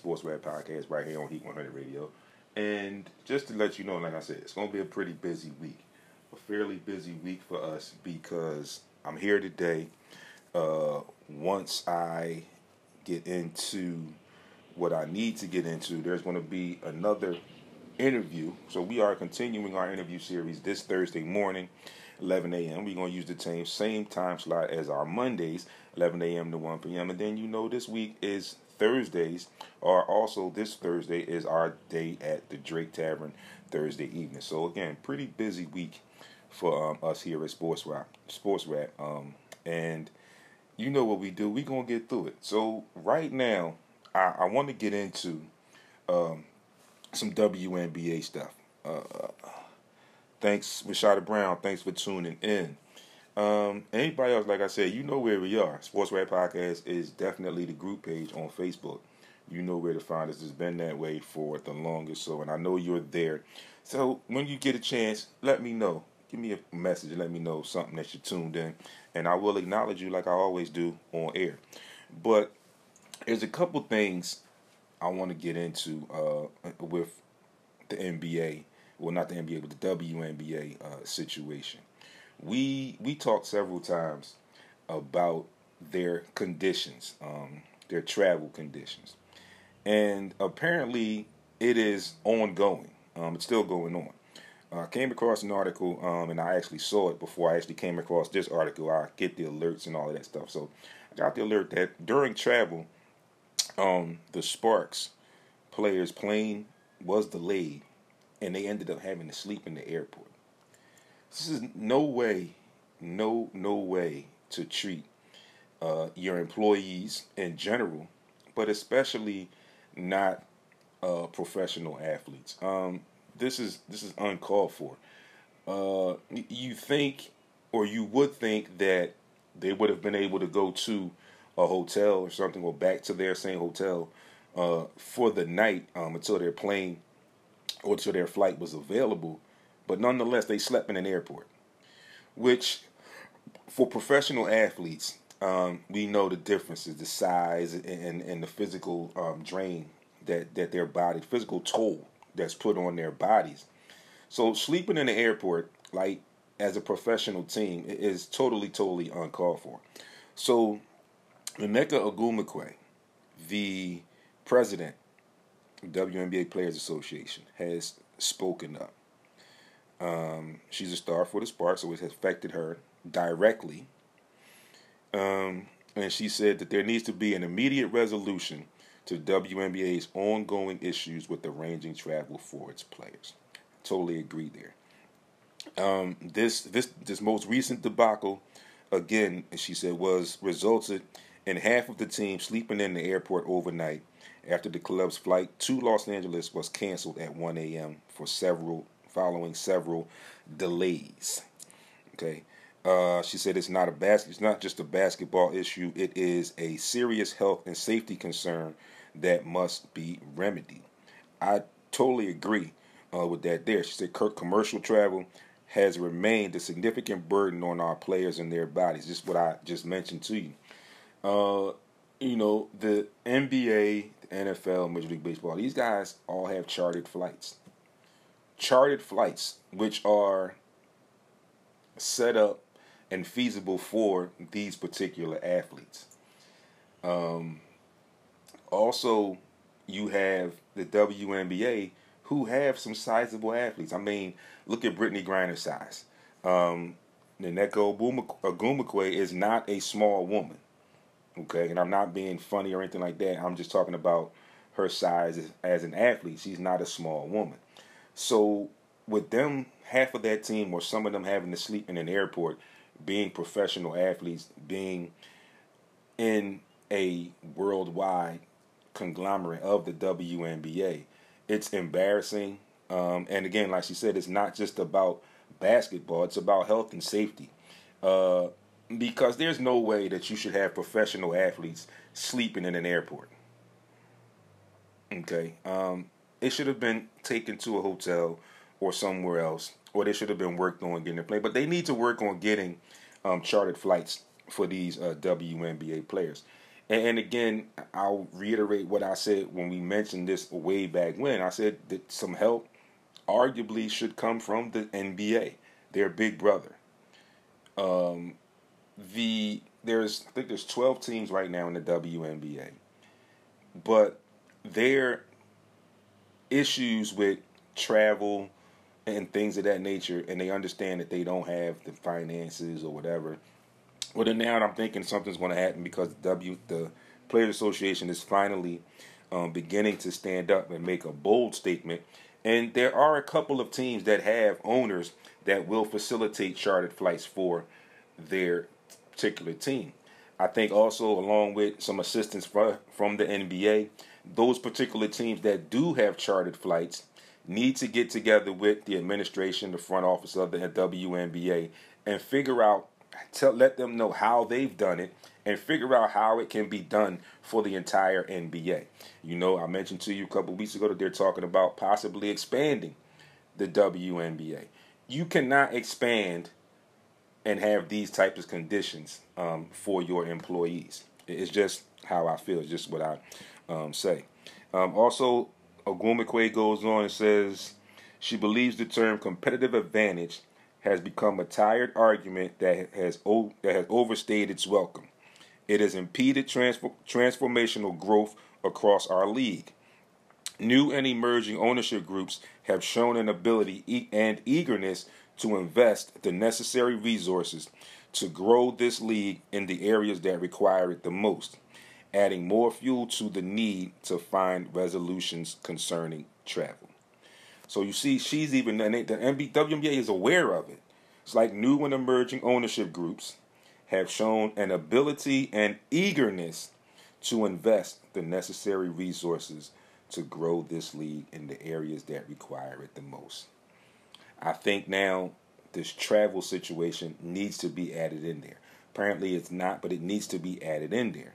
to the Sports Rap Podcast right here on Heat 100 Radio. And just to let you know, like I said, it's going to be a pretty busy week, a fairly busy week for us because I'm here today. Uh, once I get into what I need to get into, there's going to be another interview. So we are continuing our interview series this Thursday morning, 11 a.m. We're going to use the same same time slot as our Mondays, 11 a.m. to 1 p.m. And then you know this week is Thursdays, are also this Thursday is our day at the Drake Tavern Thursday evening. So again, pretty busy week for um, us here at Sports Rap. Sports Rap, um, and you know what we do. We're gonna get through it. So right now, I, I want to get into um, some WNBA stuff. Uh, thanks, Rashada Brown. Thanks for tuning in. Um, anybody else, like I said, you know where we are. Sports Rap Podcast is definitely the group page on Facebook. You know where to find us. It's been that way for the longest. So, and I know you're there. So, when you get a chance, let me know. Give me a message. Let me know something that you tuned in, and I will acknowledge you like I always do on air. But there's a couple things I want to get into uh, with the NBA. Well, not the NBA, but the WNBA uh, situation. We we talked several times about their conditions, um, their travel conditions, and apparently it is ongoing. Um, it's still going on. I came across an article, um, and I actually saw it before I actually came across this article. I get the alerts and all of that stuff. So I got the alert that during travel, um, the Sparks players' plane was delayed, and they ended up having to sleep in the airport. This is no way, no no way to treat uh, your employees in general, but especially not uh, professional athletes. Um, this is this is uncalled for. Uh, you think, or you would think that they would have been able to go to a hotel or something, or back to their same hotel uh, for the night um, until their plane or until their flight was available. But nonetheless, they slept in an airport, which for professional athletes, um, we know the differences, the size and, and the physical um, drain that, that their body, physical toll that's put on their bodies. So sleeping in the airport, like as a professional team, is totally, totally uncalled for. So Nneka Ogwumike, the president of WNBA Players Association, has spoken up. Um, she's a star for the Sparks, so it affected her directly. Um, and she said that there needs to be an immediate resolution to WNBA's ongoing issues with arranging travel for its players. Totally agree there. Um, this this this most recent debacle, again, she said, was resulted in half of the team sleeping in the airport overnight after the club's flight to Los Angeles was canceled at 1 a.m. for several following several delays. Okay. Uh, she said it's not a bas- it's not just a basketball issue. It is a serious health and safety concern that must be remedied. I totally agree uh, with that. There, she said, commercial travel has remained a significant burden on our players and their bodies. Just what I just mentioned to you. Uh, you know, the NBA, the NFL, Major League Baseball, these guys all have chartered flights. Chartered flights, which are set up and feasible for these particular athletes. Um, also, you have the WNBA who have some sizable athletes. I mean, look at Brittney Griner's size. Um, Nneka Ogwumike is not a small woman. Okay, and I'm not being funny or anything like that. I'm just talking about her size as an athlete. She's not a small woman. So with them, half of that team or some of them having to sleep in an airport, being professional athletes, being in a worldwide conglomerate of the WNBA, it's embarrassing. Um, and again, like she said, it's not just about basketball; it's about health and safety. Uh, because there's no way that you should have professional athletes sleeping in an airport. Okay, um, it should have been taken to a hotel or somewhere else, or they should have been worked on getting a plane. But they need to work on getting um, chartered flights for these uh, WNBA players. And, and, again, I'll reiterate what I said when we mentioned this way back when. I said that some help arguably should come from the NBA, their big brother. Um, the there's I think there's 12 teams right now in the WNBA, but their issues with travel and things of that nature, and they understand that they don't have the finances or whatever. Well, then now I'm thinking something's going to happen because W the Players Association is finally um, beginning to stand up and make a bold statement. And there are a couple of teams that have owners that will facilitate chartered flights for their particular team. I think also, along with some assistance from the NBA, those particular teams that do have chartered flights need to get together with the administration, the front office of the WNBA, and figure out, tell, let them know how they've done it, and figure out how it can be done for the entire NBA. You know, I mentioned to you a couple weeks ago that they're talking about possibly expanding the WNBA. You cannot expand and have these types of conditions um, for your employees. It's just how I feel. It's just what I um, say. Um, also, Ogwumike goes on and says she believes the term competitive advantage has become a tired argument that has o- that has overstayed its welcome. It has impeded transformational growth across our league. New and emerging ownership groups have shown an ability e- and eagerness to invest the necessary resources to grow this league in the areas that require it the most, adding more fuel to the need to find resolutions concerning travel. So you see, she's even the WNBA is aware of it. It's like new and emerging ownership groups have shown an ability and eagerness to invest the necessary resources to grow this league in the areas that require it the most. I think now this travel situation needs to be added in there. Apparently, it's not, but it needs to be added in there.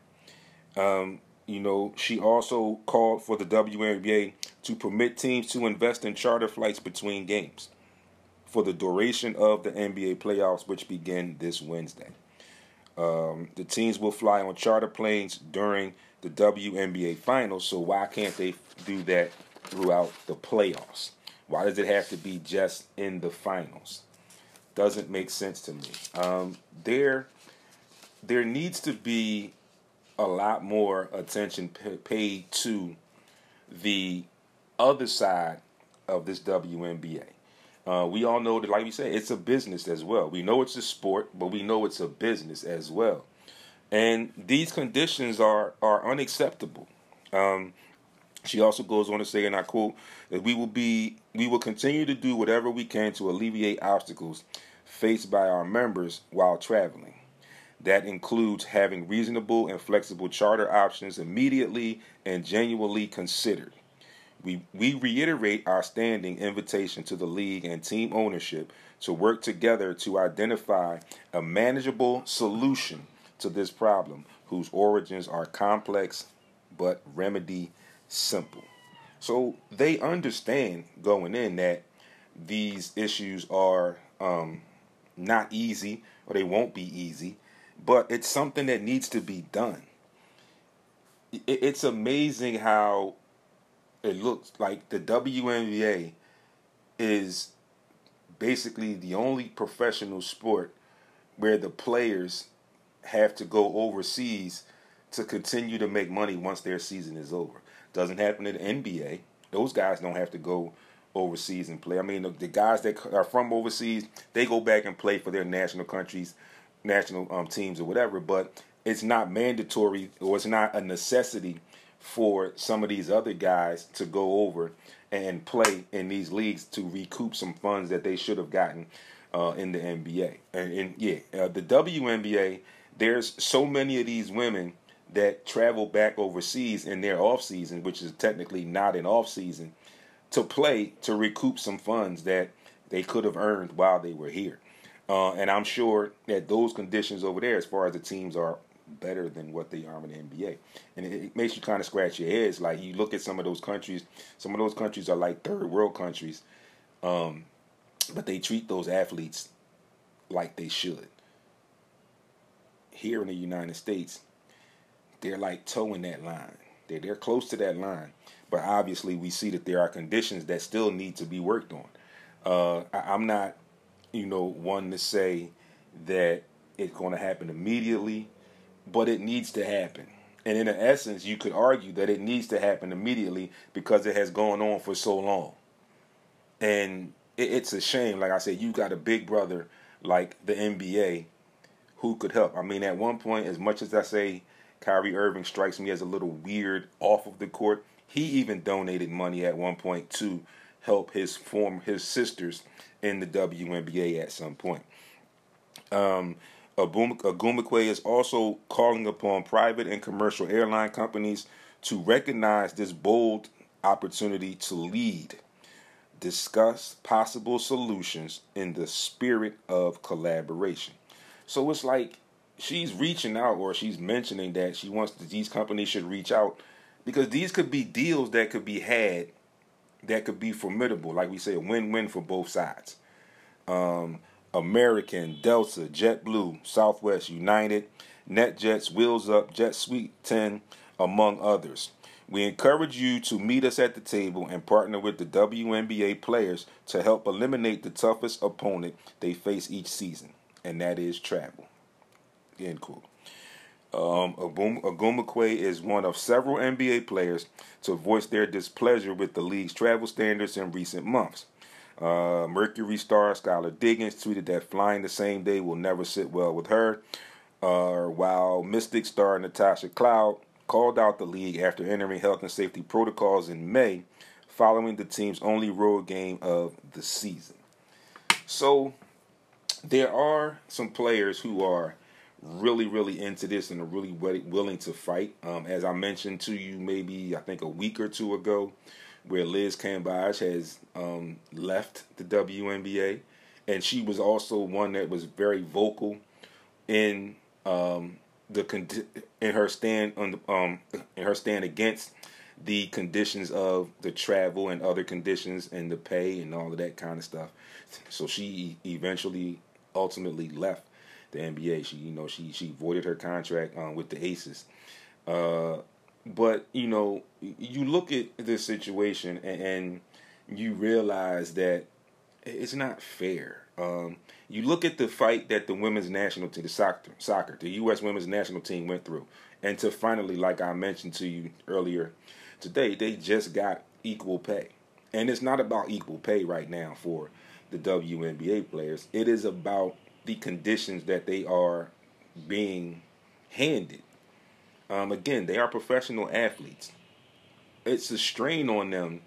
Um, you know, she also called for the WNBA to permit teams to invest in charter flights between games for the duration of the NBA playoffs, which begin this Wednesday. Um, the teams will fly on charter planes during the WNBA finals, so why can't they do that throughout the playoffs? Why does it have to be just in the finals? Doesn't make sense to me. Um, there, there needs to be a lot more attention paid to the other side of this WNBA. Uh, we all know that, like we said, it's a business as well. We know it's a sport, but we know it's a business as well. And these conditions are are unacceptable. Um, she also goes on to say, and I quote, that we will be we will continue to do whatever we can to alleviate obstacles faced by our members while traveling. That includes having reasonable and flexible charter options immediately and genuinely considered. We, we reiterate our standing invitation to the league and team ownership to work together to identify a manageable solution to this problem whose origins are complex but remedy simple. So they understand going in that these issues are um, not easy or they won't be easy, but it's something that needs to be done. it's amazing how it looks like the WNBA is basically the only professional sport where the players have to go overseas to continue to make money once their season is over. Doesn't happen in the NBA. Those guys don't have to go overseas and play. I mean, the, the guys that are from overseas, they go back and play for their national countries, national um, teams or whatever. But it's not mandatory or it's not a necessity for some of these other guys to go over and play in these leagues to recoup some funds that they should have gotten uh, in the NBA. And, and yeah, uh, the WNBA, there's so many of these women that travel back overseas in their off season, which is technically not an off season, to play to recoup some funds that they could have earned while they were here. Uh, and I'm sure that those conditions over there, as far as the teams are better than what they are in the NBA. And it, it makes you kind of scratch your heads. Like you look at some of those countries, some of those countries are like third world countries, um, but they treat those athletes like they should. Here in the United States, they're like toeing that line. They're they're close to that line, but obviously we see that there are conditions that still need to be worked on. Uh, I, I'm not, you know, one to say that it's going to happen immediately, but it needs to happen. And in essence, you could argue that it needs to happen immediately because it has gone on for so long. And it, it's a shame. Like I said, you got a big brother like the NBA who could help. I mean, at one point, as much as I say Kyrie Irving strikes me as a little weird off of the court, he even donated money at one point to help his form his sisters in the WNBA at some point. Um, Ogwumike is also calling upon private and commercial airline companies to recognize this bold opportunity to lead, discuss possible solutions in the spirit of collaboration. So it's like she's reaching out or she's mentioning that she wants that these companies should reach out because these could be deals that could be had that could be formidable. Like we say, a win-win for both sides. Um, American, Delta, JetBlue, Southwest, United, NetJets, Wheels Up, Jet Suite 10, among others. We encourage you to meet us at the table and partner with the WNBA players to help eliminate the toughest opponent they face each season, and that is travel. End quote. Um, Ogwumike is one of several NBA players to voice their displeasure with the league's travel standards in recent months. Uh, Mercury star Skylar Diggins tweeted that flying the same day will never sit well with her. Uh, while Mystic star Natasha Cloud called out the league after entering health and safety protocols in May, following the team's only road game of the season. So there are some players who are really, really into this and are really willing to fight. Um, as I mentioned to you, maybe I think a week or two ago, where Liz Cambage has um, left the WNBA, and she was also one that was very vocal in um, the in her stand on the, um, in her stand against the conditions of the travel and other conditions and the pay and all of that kind of stuff. So she eventually, ultimately left the NBA. She, you know, she she voided her contract um, with the Aces. Uh, but you know, you look at this situation and, and you realize that it's not fair. Um, you look at the fight that the women's national team, the soccer, soccer, the U.S. women's national team went through, and to finally, like I mentioned to you earlier today, they just got equal pay, and it's not about equal pay right now for the WNBA players. It is about the conditions that they are being handed. Um, again, they are professional athletes. It's a strain on them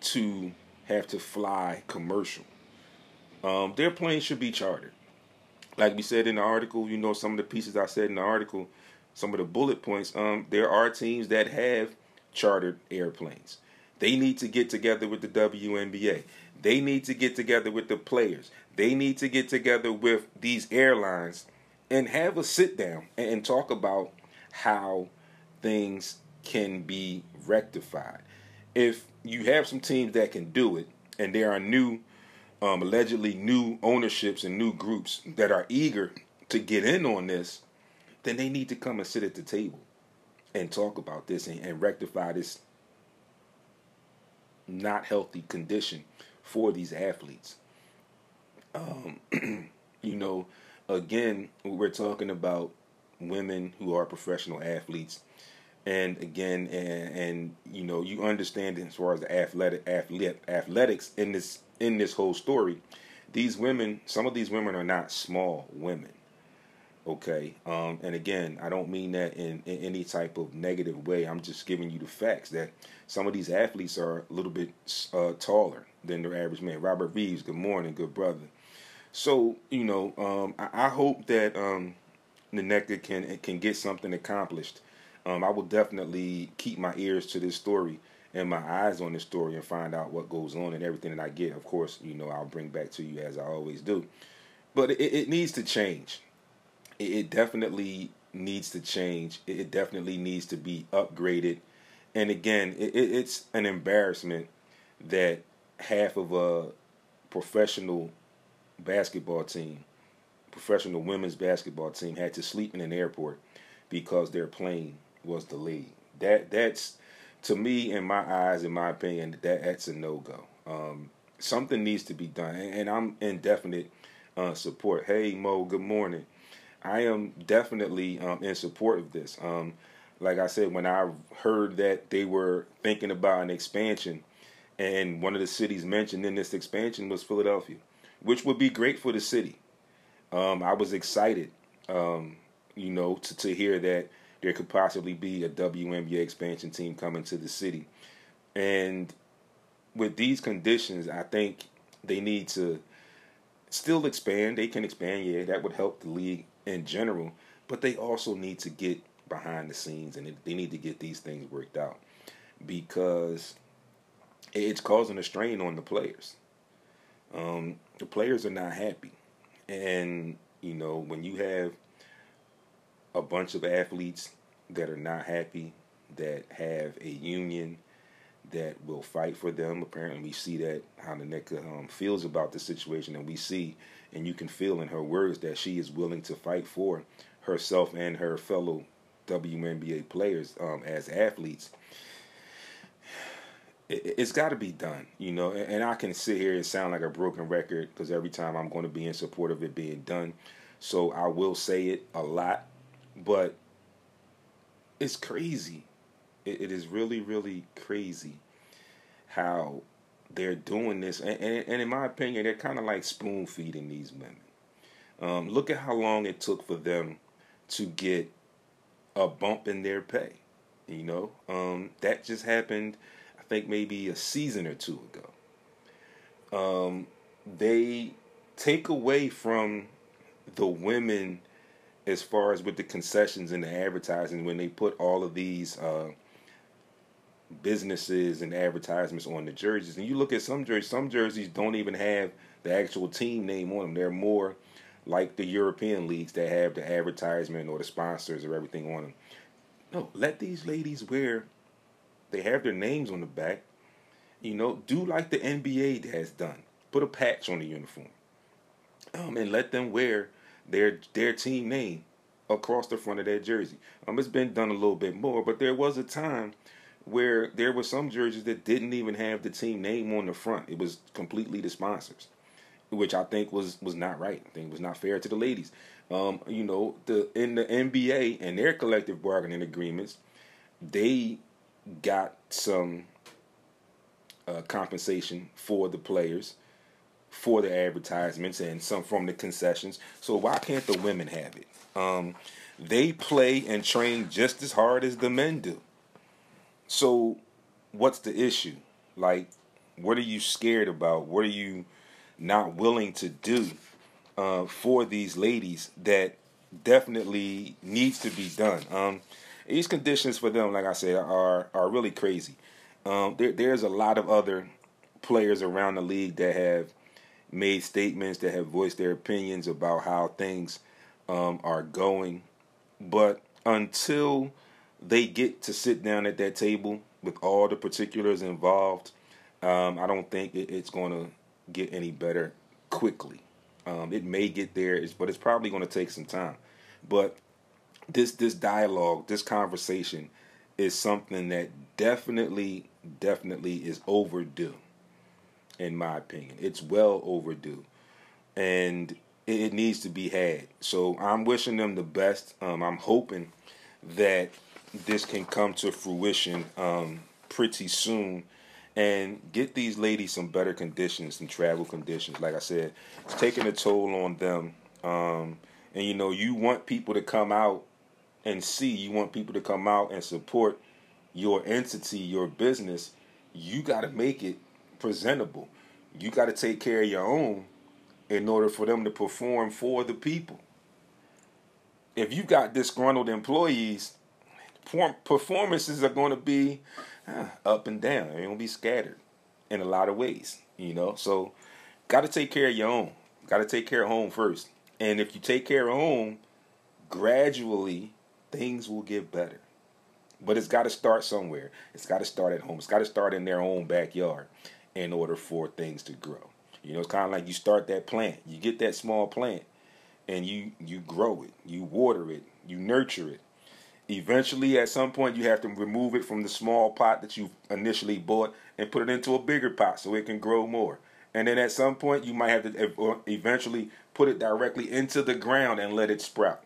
to have to fly commercial. Um, their planes should be chartered. Like we said in the article, you know, some of the pieces I said in the article, some of the bullet points, um, there are teams that have chartered airplanes. They need to get together with the WNBA. They need to get together with the players. They need to get together with these airlines and have a sit down and talk about how things can be rectified. If you have some teams that can do it, and there are new, um, allegedly new ownerships and new groups that are eager to get in on this, then they need to come and sit at the table. and talk about this and, and rectify this not healthy condition for these athletes. Um, you know, again, we're talking about women who are professional athletes, and again, and, and you know, you understand as far as the athletic, athletic athletics in this in this whole story. These women, some of these women are not small women. Okay, um, and again, I don't mean that in, in any type of negative way. I'm just giving you the facts that some of these athletes are a little bit uh, taller than their average man. Robert Reeves, good morning, good brother. So you know, um, I, I, hope that um, Nneka can can get something accomplished. Um, I will definitely keep my ears to this story and my eyes on this story and find out what goes on and everything that I get. Of course, you know I'll bring back to you as I always do. But it, it needs to change. It, it definitely needs to change. It, it, definitely needs to be upgraded. And again, it's an embarrassment that half of a professional basketball team, professional women's basketball team, had to sleep in an airport because their plane was delayed. That that's to me, in my eyes, in my opinion, that that's a no go. Um, something needs to be done, and, I'm in definite uh, support. Hey Mo, good morning. I am definitely um, in support of this. Um, like I said, when I heard that they were thinking about an expansion, and one of the cities mentioned in this expansion was Philadelphia, which would be great for the city. Um, I was excited, um, you know, to, to hear that there could possibly be a WNBA expansion team coming to the city. And with these conditions, I think they need to still expand. They can expand, yeah, that would help the league in general, but they also need to get behind the scenes and they need to get these things worked out because it's causing a strain on the players. Um, the players are not happy. And, you know, when you have a bunch of athletes that are not happy, that have a union that will fight for them. Apparently, we see that how Nneka um, feels about the situation, and we see, and you can feel in her words that she is willing to fight for herself and her fellow WNBA players um, as athletes. It, has got to be done, you know. And, and I can sit here and sound like a broken record because every time I'm going to be in support of it being done. So I will say it a lot, but it's crazy. It, it is really, really crazy how they're doing this. And, and, and in my opinion, they're kind of like spoon feeding these women. Um, look at how long it took for them to get a bump in their pay. You know, um, that just happened, think maybe a season or two ago. Um, they take away from the women as far as with the concessions and the advertising when they put all of these uh, businesses and advertisements on the jerseys. And you look at some jerseys, some jerseys don't even have the actual team name on them. They're more like the European leagues that have the advertisement or the sponsors or everything on them. No, let these ladies wear. They have their names on the back. You know, do like the NBA has done. Put a patch on the uniform, um, and let them wear their their team name across the front of that jersey. Um, it's been done a little bit more, but there was a time where there were some jerseys that didn't even have the team name on the front. It was completely the sponsors, which I think was was not right. I think was not fair to the ladies. Um, you know, the in the NBA and their collective bargaining agreements, they got some uh, compensation for the players for the advertisements and some from the concessions. So why can't the women have it? Um, they play and train just as hard as the men do. So what's the issue? Like, what are you scared about? What are you not willing to do uh, for these ladies that definitely needs to be done? Um, these conditions for them, like I said, are are really crazy. Um, there, there's a lot of other players around the league that have made statements that have voiced their opinions about how things um, are going. But until they get to sit down at that table with all the particulars involved, um, I don't think it, it's going to get any better quickly. Um, it may get there, but it's probably going to take some time. But this this dialogue, this conversation is something that definitely, definitely is overdue. In my opinion, it's well overdue, and it, it needs to be had. So I'm wishing them the best. Um, I'm hoping that this can come to fruition um, pretty soon and get these ladies some better conditions and travel conditions. Like I said, it's taking a toll on them. Um, and you know, you want people to come out and see, you want people to come out and support your entity, your business. You got to make it presentable. You got to take care of your own in order for them to perform for the people. If you got disgruntled employees, performances are going to be uh, up and down. They're going to be scattered in a lot of ways, you know. So, got to take care of your own. Got to take care of home first. And if you take care of home, gradually things will get better. But it's got to start somewhere. It's got to start at home. It's got to start in their own backyard in order for things to grow. You know, it's kind of like you start that plant. You get that small plant and you you grow it, you water it, you nurture it. Eventually, at some point, you have to remove it from the small pot that you initially bought and put it into a bigger pot so it can grow more. And then at some point, you might have to eventually put it directly into the ground and let it sprout.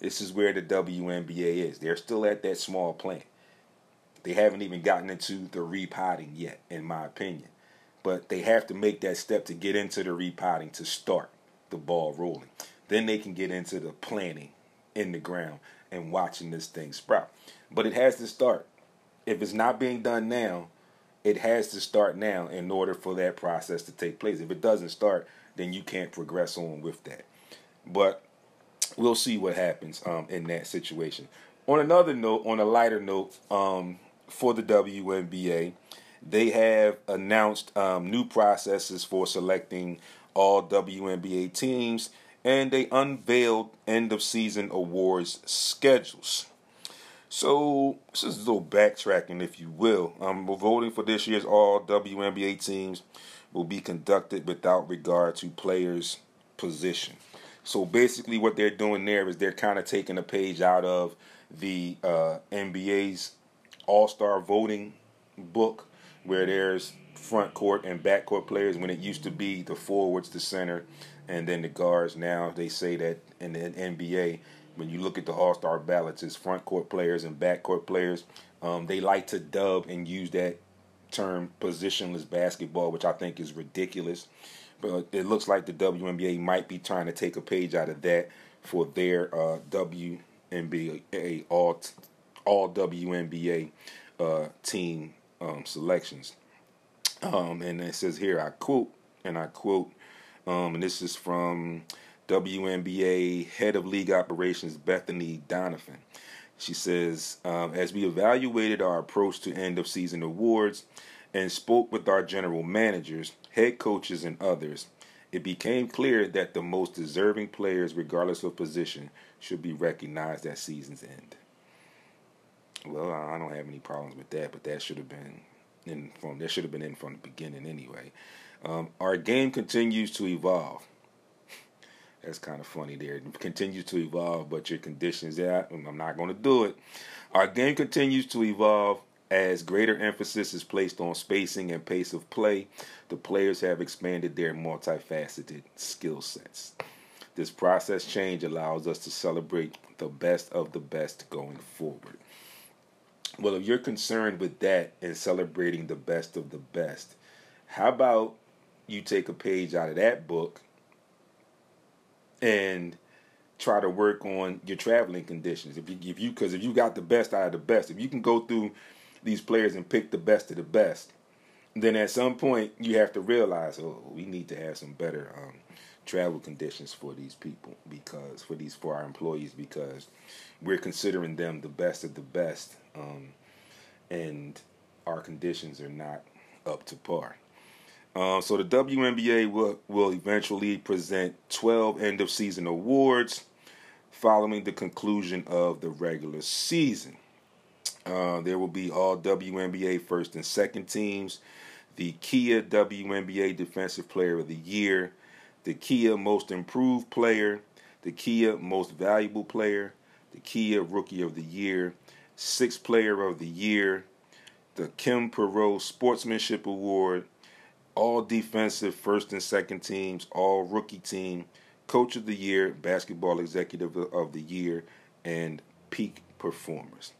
This is where the WNBA is. They're still at that small plant. They haven't even gotten into the repotting yet, in my opinion. But they have to make that step to get into the repotting to start the ball rolling. Then they can get into the planting in the ground and watching this thing sprout. But it has to start. If it's not being done now, it has to start now in order for that process to take place. If it doesn't start, then you can't progress on with that. But we'll see what happens um, in that situation. On another note, on a lighter note, um, for the WNBA, they have announced um, new processes for selecting all WNBA teams and they unveiled end of season awards schedules. So this is a little backtracking, if you will. Um, voting for this year's all WNBA teams will be conducted without regard to players' position. So basically, what they're doing there is they're kind of taking a page out of the uh, NBA's All Star voting book, where there's front court and back court players. When it used to be the forwards, the center, and then the guards. Now they say that in the NBA, when you look at the All Star ballots, it's front court players and back court players. Um, they like to dub and use that term positionless basketball, which I think is ridiculous. But it looks like the WNBA might be trying to take a page out of that for their uh, WNBA all all WNBA uh, team um, selections. Um, and it says here, I quote, and I quote, um, and this is from WNBA head of league operations Bethany Donaphin. She says, um, as we evaluated our approach to end of season awards and spoke with our general managers, head coaches, and others, it became clear that the most deserving players, regardless of position, should be recognized at season's end. Well, I don't have any problems with that, but that should have been in from that should have been in from the beginning anyway. Um, our game continues to evolve. That's kind of funny there. It continues to evolve, but your conditions, yeah, I'm not going to do it. Our game continues to evolve as greater emphasis is placed on spacing and pace of play. The players have expanded their multifaceted skill sets. This process change allows us to celebrate the best of the best going forward. Well, if you're concerned with that and celebrating the best of the best, how about you take a page out of that book and try to work on your traveling conditions. If you if you because if you got the best out of the best, if you can go through these players and pick the best of the best, then at some point you have to realize, oh, we need to have some better um, travel conditions for these people because for these for our employees because we're considering them the best of the best, um, and our conditions are not up to par. Um, so the WNBA will, will eventually present 12 end of season awards following the conclusion of the regular season. Uh, there will be all WNBA first and second teams, the Kia WNBA Defensive Player of the Year, the Kia Most Improved Player, the Kia Most Valuable Player, the Kia Rookie of the Year, Sixth Player of the Year, the Kim Perrot Sportsmanship Award, All Defensive First and Second Teams, All Rookie Team, Coach of the Year, Basketball Executive of the Year, and Peak Performers.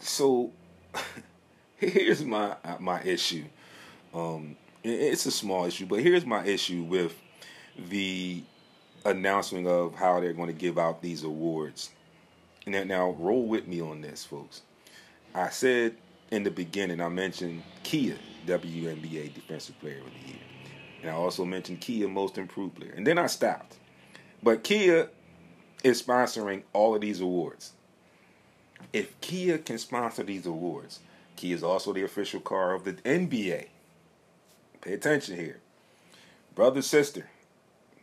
So here's my my issue. Um, it's a small issue, but here's my issue with the announcement of how they're going to give out these awards. Now, now roll with me on this, folks. I said in the beginning, I mentioned Kia, WNBA Defensive Player of the Year. And I also mentioned Kia Most Improved Player. And then I stopped. But Kia is sponsoring all of these awards. If Kia can sponsor these awards, Kia is also the official car of the NBA. Pay attention here. Brother, sister,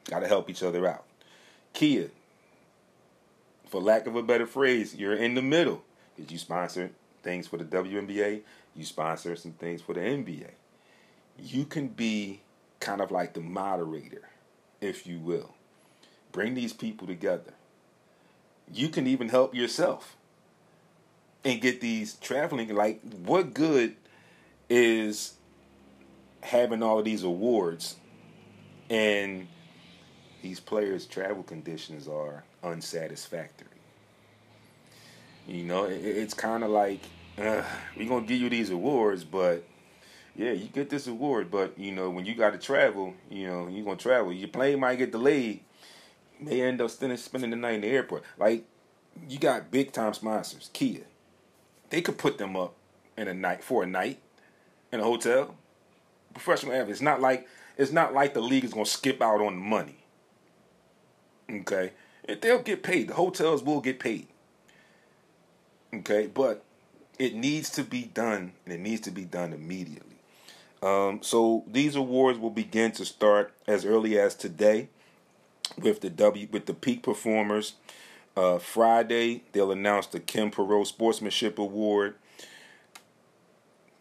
got to help each other out. Kia, for lack of a better phrase, you're in the middle. Did you sponsor things for the WNBA? You sponsor some things for the NBA. You can be kind of like the moderator, if you will. Bring these people together. You can even help yourself and get these traveling. Like, what good is having all these awards and these players' travel conditions are unsatisfactory? You know, it's kind of like we're gonna give you these awards, but yeah, you get this award, but you know when you got to travel, you know you're gonna travel. Your plane might get delayed. May end up spending spending the night in the airport. Like you got big time sponsors, Kia. They could put them up in a night for a night in a hotel. Professional athletes. It's not like it's not like the league is gonna skip out on money. Okay, and they'll get paid. The hotels will get paid. Okay, but it needs to be done, and it needs to be done immediately. Um, so these awards will begin to start as early as today with the W with the peak performers. Uh, Friday they'll announce the Kim Perrot Sportsmanship Award.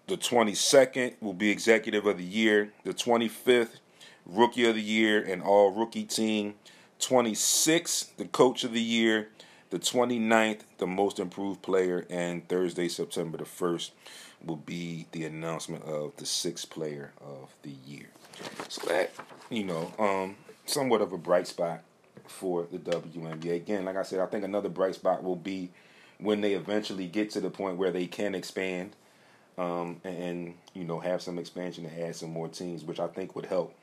The 22nd will be Executive of the Year. The 25th, Rookie of the Year and All Rookie Team. 26th, the Coach of the Year the 29th, the most improved player, and Thursday, September the 1st, will be the announcement of the sixth player of the year. So that, you know, um, somewhat of a bright spot for the WNBA. Again, like I said, I think another bright spot will be when they eventually get to the point where they can expand um, and, and, you know have some expansion to add some more teams, which I think would help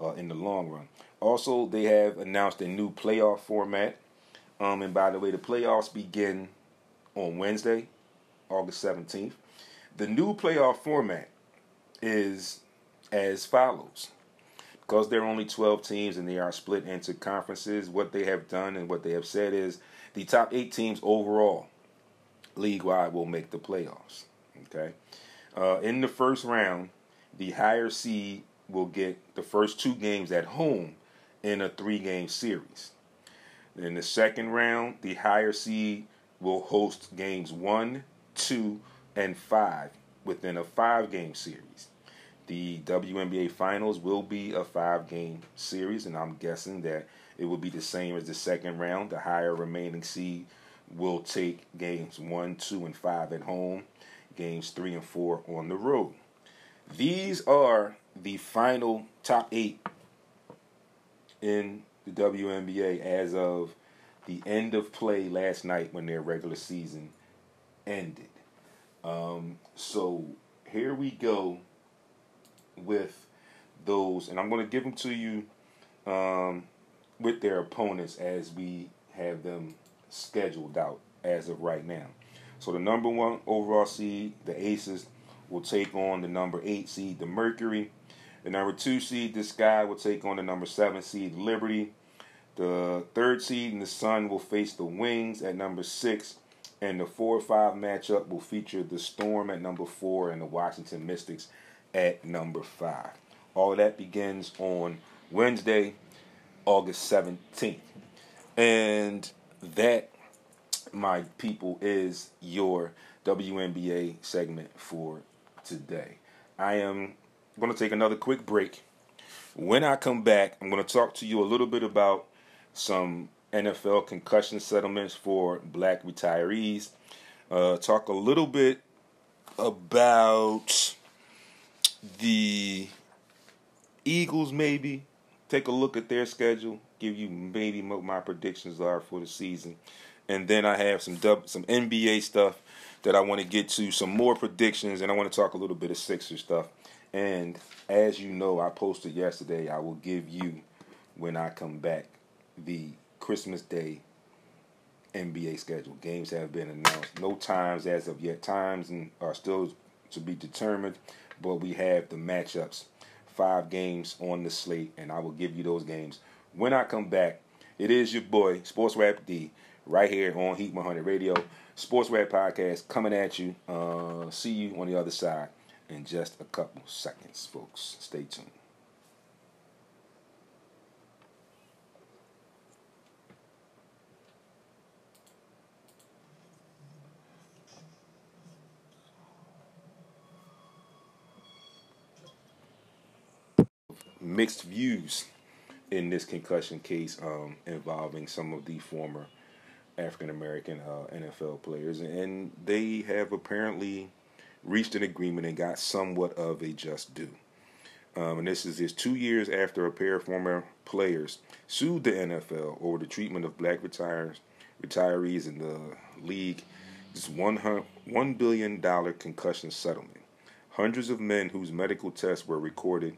uh, in the long run. Also, they have announced a new playoff format um, and by the way, the playoffs begin on Wednesday, August 17th. The new playoff format is as follows. Because there are only 12 teams and they are split into conferences, what they have done and what they have said is the top eight teams overall, league wide, will make the playoffs. Okay. Uh, in the first round, the higher seed will get the first two games at home in a three game series. In the second round, the higher seed will host games one, two, and five within a five game series. The WNBA Finals will be a five game series, and I'm guessing that it will be the same as the second round. The higher remaining seed will take games one, two, and five at home, games three and four on the road. These are the final top eight in the WNBA as of the end of play last night when their regular season ended. Um, so here we go with those, and I'm going to give them to you um, with their opponents as we have them scheduled out as of right now. So the number one overall seed, the Aces, will take on the number eight seed, the Mercury. The number two seed, the Sky, will take on the number seven seed, Liberty. The third seed and the Sun will face the Wings at number six, and the four or five matchup will feature the Storm at number four and the Washington Mystics at number five. All that begins on Wednesday, August 17th. And that, my people, is your WNBA segment for today. I am going to take another quick break. When I come back, I'm going to talk to you a little bit about some NFL concussion settlements for black retirees. Uh, talk a little bit about the Eagles, maybe. Take a look at their schedule. Give you maybe what my predictions are for the season, and then I have some dub, some NBA stuff that I want to get to, some more predictions, and I want to talk a little bit of Sixer stuff. And as you know, I posted yesterday. I will give you when I come back the Christmas Day NBA schedule. Games have been announced. No times as of yet. Times are still to be determined, but we have the matchups. Five games on the slate, and I will give you those games when I come back. It is your boy Sports Rap D right here on Heat 100 Radio, Sports Rap Podcast coming at you. Uh, see you on the other side in just a couple seconds, folks. Stay tuned. Mixed views in this concussion case um, involving some of the former African American uh, NFL players, and they have apparently reached an agreement and got somewhat of a just due. Um, and this is just two years after a pair of former players sued the NFL over the treatment of black retires, retirees in the league. This one one billion dollar concussion settlement. Hundreds of men whose medical tests were recorded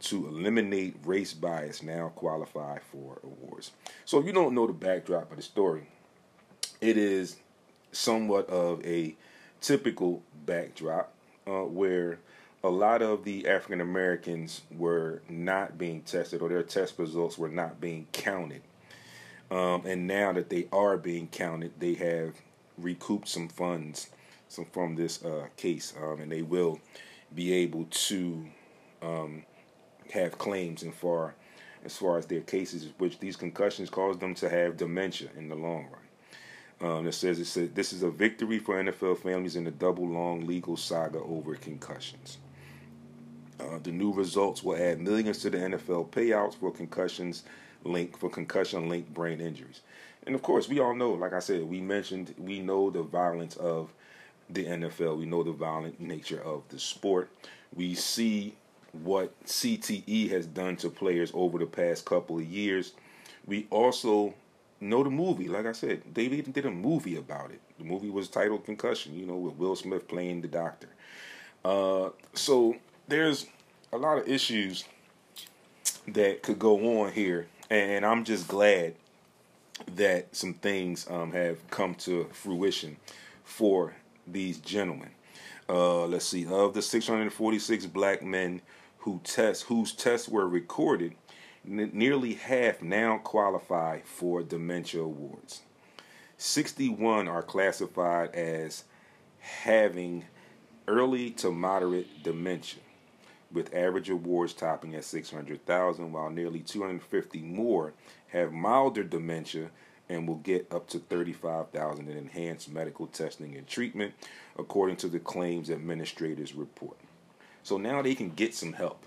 to eliminate race bias now qualify for awards. So if you don't know the backdrop of the story, it is somewhat of a typical backdrop uh, where a lot of the African Americans were not being tested or their test results were not being counted. Um, and now that they are being counted, they have recouped some funds some from this uh, case, um, and they will be able to um, have claims in far as far as their cases, which these concussions cause them to have dementia in the long run. Um, it says it said this is a victory for NFL families in the double long legal saga over concussions. Uh, the new results will add millions to the NFL payouts for concussions link for concussion linked brain injuries. And of course, we all know, like I said, we mentioned, we know the violence of the NFL. We know the violent nature of the sport. We see what CTE has done to players over the past couple of years. We also know the movie. Like I said, they even did a movie about it. The movie was titled Concussion, you know, with Will Smith playing the doctor. Uh, so there's a lot of issues that could go on here, and I'm just glad that some things um, have come to fruition for these gentlemen. Uh, let's see, of the 646 black men who test whose tests were recorded, n- nearly half now qualify for dementia awards. 61 are classified as having early to moderate dementia, with average awards topping at 600,000, while nearly 250 more have milder dementia and will get up to 35,000 in enhanced medical testing and treatment, according to the claims administrators report. So now they can get some help.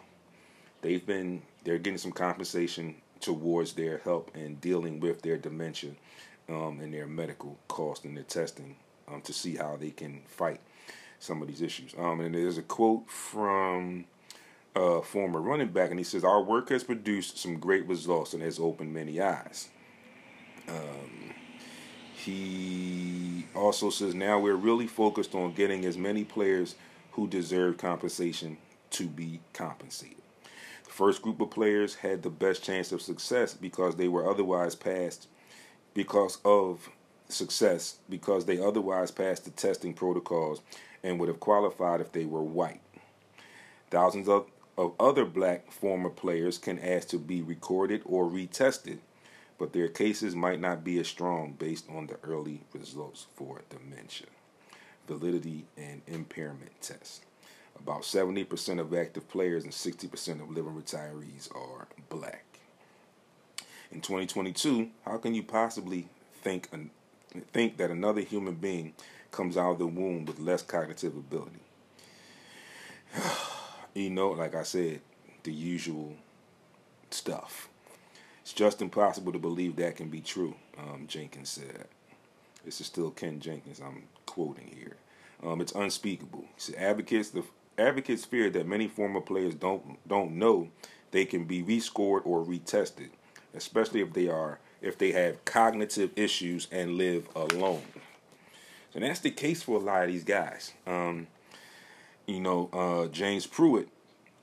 They've been they're getting some compensation towards their help in dealing with their dementia um, and their medical cost and their testing um, to see how they can fight some of these issues. Um, and there's a quote from a former running back, and he says, "Our work has produced some great results and has opened many eyes." Um, he also says, "Now we're really focused on getting as many players who deserve compensation to be compensated." The first group of players had the best chance of success because they were otherwise passed because of success because they otherwise passed the testing protocols and would have qualified if they were white. Thousands of, of other black former players can ask to be recorded or retested, but their cases might not be as strong based on the early results for dementia, validity, and impairment test. About 70% of active players and 60% of living retirees are black. In 2022, how can you possibly think think that another human being comes out of the womb with less cognitive ability? you know, like I said, the usual stuff. It's just impossible to believe that can be true, um, Jenkins said. This is still Ken Jenkins I'm quoting here. Um, it's unspeakable. Advocates the advocates fear that many former players don't don't know they can be rescored or retested, especially if they are if they have cognitive issues and live alone. So that's the case for a lot of these guys. Um, you know, uh, James Pruitt,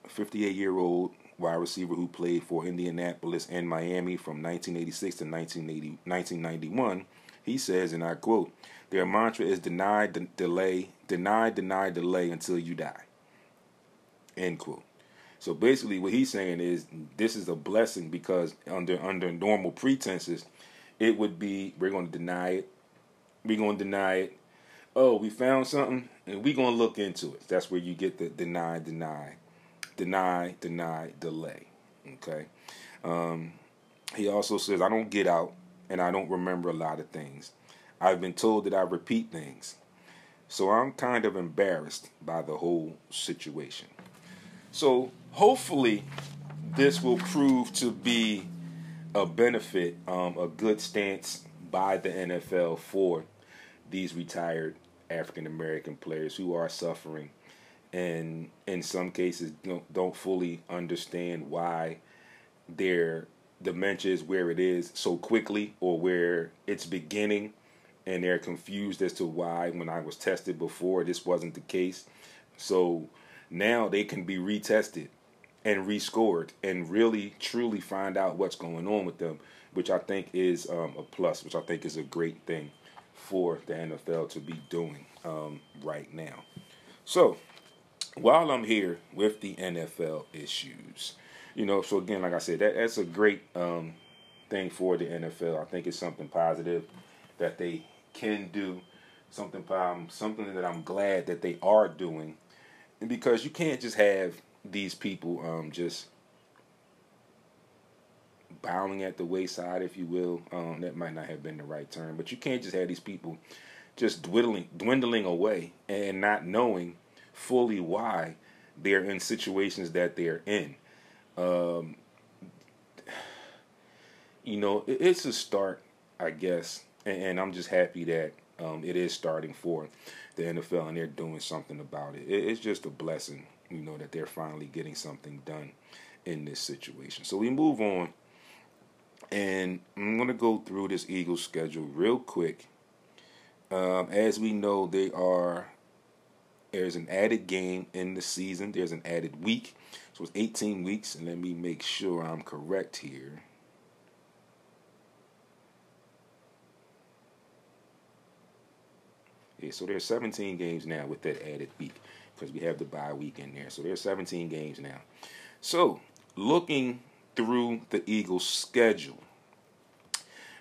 58 year old wide receiver who played for Indianapolis and Miami from 1986 to 1980, 1991, he says, and I quote, their mantra is deny, de- delay, deny, deny, delay until you die. End quote. So basically, what he's saying is this is a blessing because under under normal pretenses, it would be we're going to deny it, we're going to deny it. Oh, we found something, and we're going to look into it. That's where you get the deny, deny, deny, deny, delay. Okay. Um, he also says, I don't get out and I don't remember a lot of things. I've been told that I repeat things. So I'm kind of embarrassed by the whole situation. So hopefully, this will prove to be a benefit, um, a good stance by the NFL for these retired African American players who are suffering and in some cases don't, don't fully understand why their dementia is where it is so quickly or where it's beginning and they're confused as to why when I was tested before this wasn't the case. So now they can be retested and rescored and really truly find out what's going on with them, which I think is um, a plus, which I think is a great thing for the NFL to be doing um, right now. So while I'm here with the NFL issues, you know, so again, like I said, that, that's a great um, thing for the NFL. I think it's something positive that they can do, something um, something that I'm glad that they are doing, and because you can't just have these people um, just bowing at the wayside, if you will. Um, that might not have been the right term, but you can't just have these people just dwindling dwindling away and not knowing fully why they're in situations that they're in. Um, you know, it's a start, I guess, and, and I'm just happy that um, it is starting for the NFL and they're doing something about it. it. It's just a blessing, you know, that they're finally getting something done in this situation. So we move on, and I'm going to go through this Eagles schedule real quick. Um, as we know, they are there's an added game in the season. There's an added week. So it's 18 weeks. And let me make sure I'm correct here. Yeah, so there's 17 games now with that added week because we have the bye week in there. So there's 17 games now. So looking through the Eagles' schedule,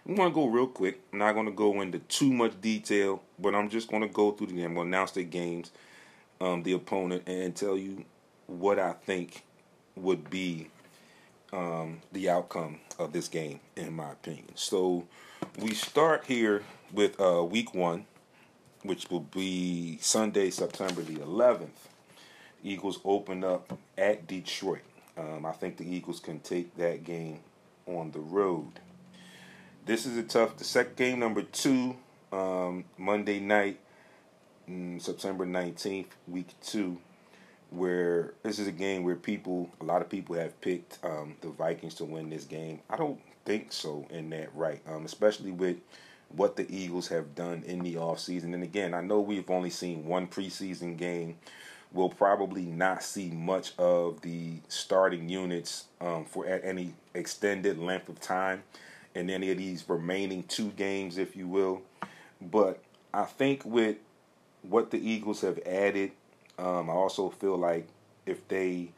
I'm going to go real quick. I'm not going to go into too much detail, but I'm just going to go through the game. I'm going to announce the games um, the opponent and tell you what I think would be um, the outcome of this game, in my opinion. So we start here with uh, week one, which will be Sunday, September the 11th. Eagles open up at Detroit. Um, I think the Eagles can take that game on the road. This is a tough. The second game, number two, um, Monday night mm, September 19th, week two, where this is a game where people, a lot of people have picked um, the Vikings to win this game. I don't think so in that right, um, especially with what the Eagles have done in the offseason. And again, I know we've only seen one preseason game. We'll probably not see much of the starting units um, for at any extended length of time in any of these remaining two games, if you will. But I think with what the Eagles have added. Um, I also feel like if they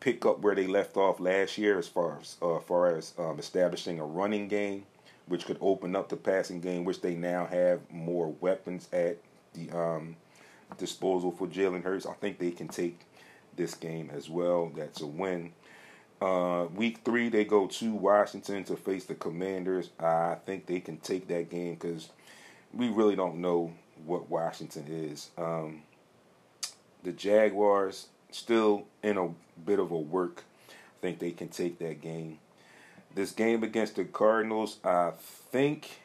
pick up where they left off last year, as far as uh, far as um, establishing a running game, which could open up the passing game, which they now have more weapons at the um, disposal for Jalen Hurts. I think they can take this game as well. That's a win. Uh, week three, they go to Washington to face the Commanders. I think they can take that game because we really don't know what Washington is. Um, the Jaguars still in a bit of a work. I think they can take that game. This game against the Cardinals, I think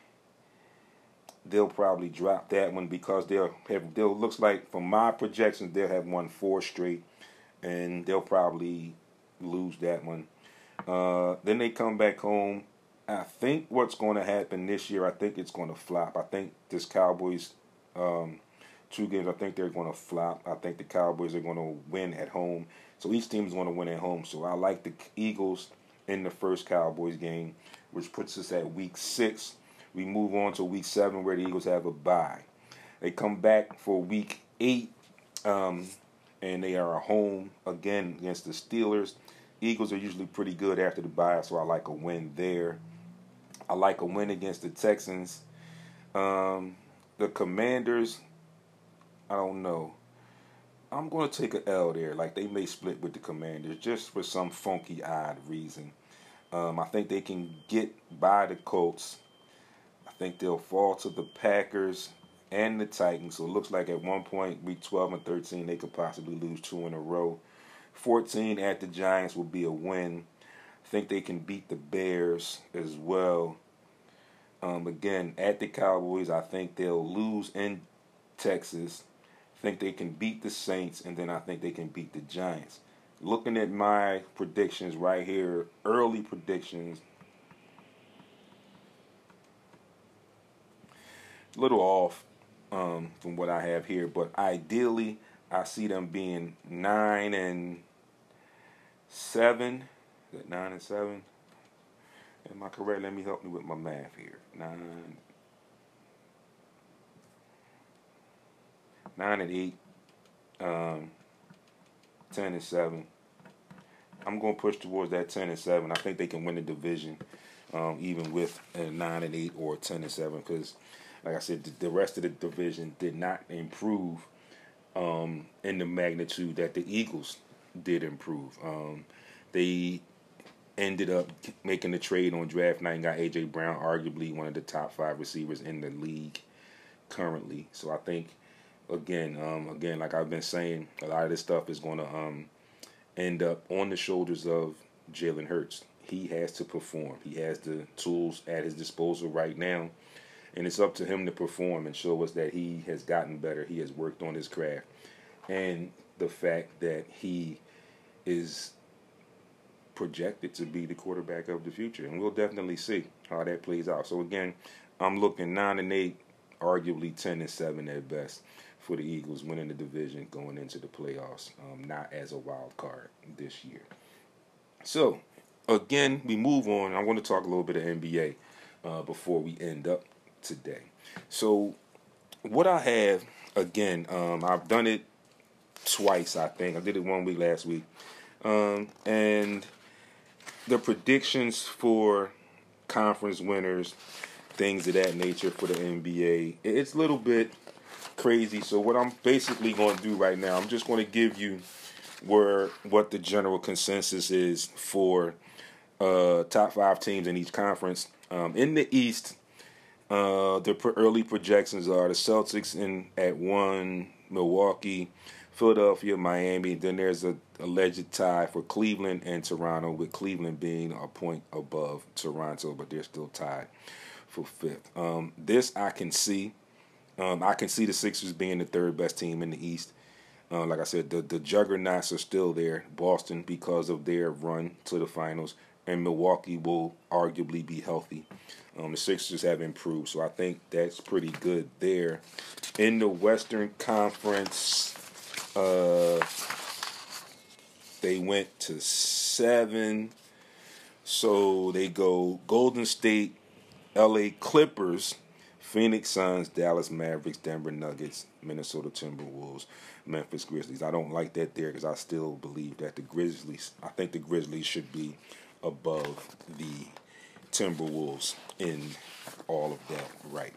they'll probably drop that one because they'll have they'll looks like from my projections they'll have won four straight, and they'll probably lose that one. Uh, then they come back home. I think what's going to happen this year, I think it's going to flop. I think this Cowboys um, two games, I think they're going to flop. I think the Cowboys are going to win at home. So each team is going to win at home. So I like the Eagles in the first Cowboys game, which puts us at week six. We move on to week seven where the Eagles have a bye. They come back for week eight, um, and they are home again against the Steelers. Eagles are usually pretty good after the bye, so I like a win there. I like a win against the Texans. Um, the Commanders, I don't know. I'm going to take an L there. Like they may split with the Commanders just for some funky, odd reason. Um, I think they can get by the Colts. I think they'll fall to the Packers and the Titans. So it looks like at one point, week 12 and 13, they could possibly lose two in a row. 14 at the Giants will be a win. I think they can beat the Bears as well. Um, again, at the Cowboys, I think they'll lose in Texas. Think they can beat the Saints, and then I think they can beat the Giants. Looking at my predictions right here, early predictions, a little off um, from what I have here, but ideally, I see them being nine and seven. Is that nine and seven? Am I correct? Let me help me with my math here. Nine, nine and eight, um, ten and seven. I'm going to push towards that ten and seven. I think they can win the division, um, even with a nine and eight or ten and seven, because, like I said, the, the rest of the division did not improve um, in the magnitude that the Eagles did improve. Um, they ended up making the trade on draft night and got AJ Brown, arguably one of the top five receivers in the league currently. So I think, again, um, again, like I've been saying, a lot of this stuff is going to um, end up on the shoulders of Jalen Hurts. He has to perform. He has the tools at his disposal right now, and it's up to him to perform and show us that he has gotten better. He has worked on his craft, and the fact that he is projected to be the quarterback of the future, and we'll definitely see how that plays out. So again, I'm looking nine and eight, arguably ten and seven at best for the Eagles winning the division going into the playoffs, um, not as a wild card this year. So again, we move on. I want to talk a little bit of NBA uh, before we end up today. So what I have again, um, I've done it twice. I think I did it one week last week. Um, and the predictions for conference winners, things of that nature for the NBA. It's a little bit crazy. So what I'm basically going to do right now, I'm just going to give you where what the general consensus is for uh, top five teams in each conference. Um, in the East, uh, the early projections are the Celtics in at one, Milwaukee, Philadelphia, Miami. Then there's a alleged tie for Cleveland and Toronto, with Cleveland being a point above Toronto, but they're still tied for fifth. Um, this I can see. Um, I can see the Sixers being the third best team in the East. Uh, like I said, the, the juggernauts are still there. Boston, because of their run to the finals, and Milwaukee will arguably be healthy. Um, the Sixers have improved, so I think that's pretty good there. In the Western Conference, uh, they went to seven. So they go Golden State, LA Clippers, Phoenix Suns, Dallas Mavericks, Denver Nuggets, Minnesota Timberwolves, Memphis Grizzlies. I don't like that there because I still believe that the Grizzlies, I think the Grizzlies should be above the Timberwolves in all of that, right?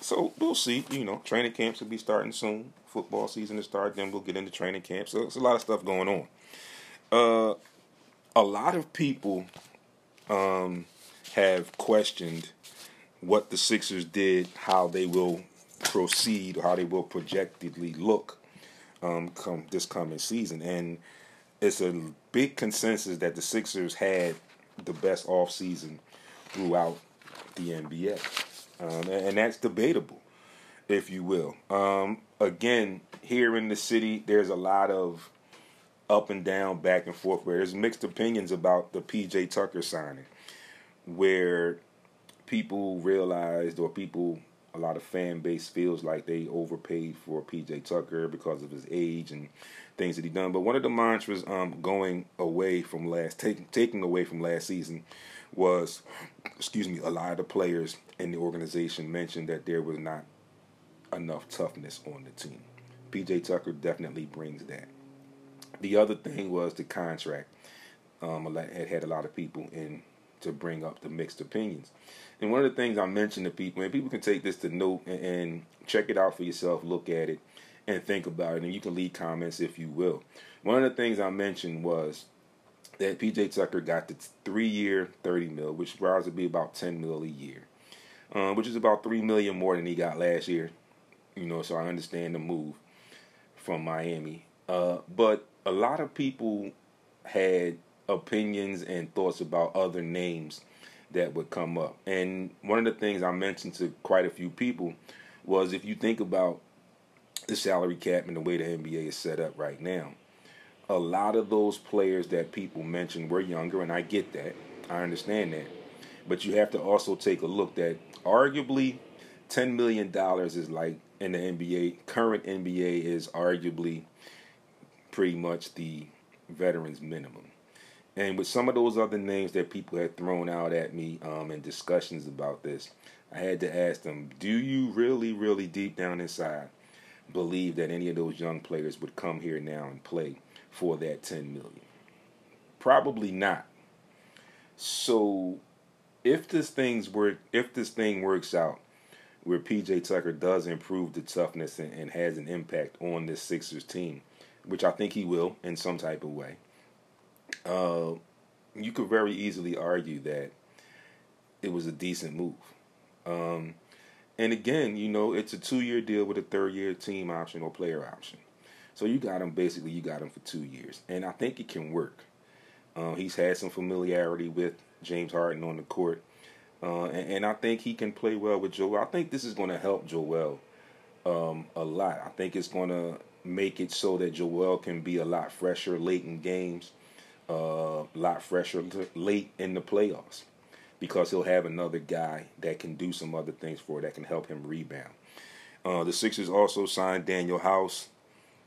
So we'll see. You know, training camps will be starting soon. Football season to start. Then we'll get into training camp. So it's a lot of stuff going on. Uh, a lot of people um, have questioned what the Sixers did, how they will proceed, or how they will projectedly look um, come this coming season, and it's a big consensus that the Sixers had the best off season throughout the NBA, um, and, and that's debatable, if you will. Um, again, here in the city, there's a lot of up and down, back and forth, where there's mixed opinions about the PJ Tucker signing, where people realized or people a lot of fan base feels like they overpaid for PJ Tucker because of his age and things that he done. But one of the mantras um, going away from last taking taking away from last season was, excuse me, a lot of the players in the organization mentioned that there was not enough toughness on the team. PJ Tucker definitely brings that. The other thing was the contract. Um, it had a lot of people in to bring up the mixed opinions. And one of the things I mentioned to people, and people can take this to note and, and check it out for yourself, look at it, and think about it. And you can leave comments if you will. One of the things I mentioned was that PJ Tucker got the three year 30 mil, which rises to be about 10 mil a year, um, which is about 3 million more than he got last year. You know, so I understand the move from Miami. Uh, but a lot of people had opinions and thoughts about other names that would come up. And one of the things I mentioned to quite a few people was if you think about the salary cap and the way the NBA is set up right now, a lot of those players that people mentioned were younger, and I get that. I understand that. But you have to also take a look that arguably $10 million is like in the NBA, current NBA is arguably pretty much the veterans minimum. And with some of those other names that people had thrown out at me um, in discussions about this, I had to ask them, do you really, really deep down inside believe that any of those young players would come here now and play for that 10 million? Probably not. So if this thing's work if this thing works out where PJ Tucker does improve the toughness and, and has an impact on this Sixers team, which I think he will in some type of way uh, you could very easily argue that it was a decent move. Um, and again, you know, it's a two-year deal with a third-year team option or player option. So you got him basically. You got him for two years, and I think it can work. Uh, he's had some familiarity with James Harden on the court, uh, and, and, I think he can play well with Joel. I think this is going to help Joel um, a lot. I think it's going to make it so that Joel can be a lot fresher late in games a uh, lot fresher late in the playoffs because he'll have another guy that can do some other things for that can help him rebound. Uh, the Sixers also signed Danuel House,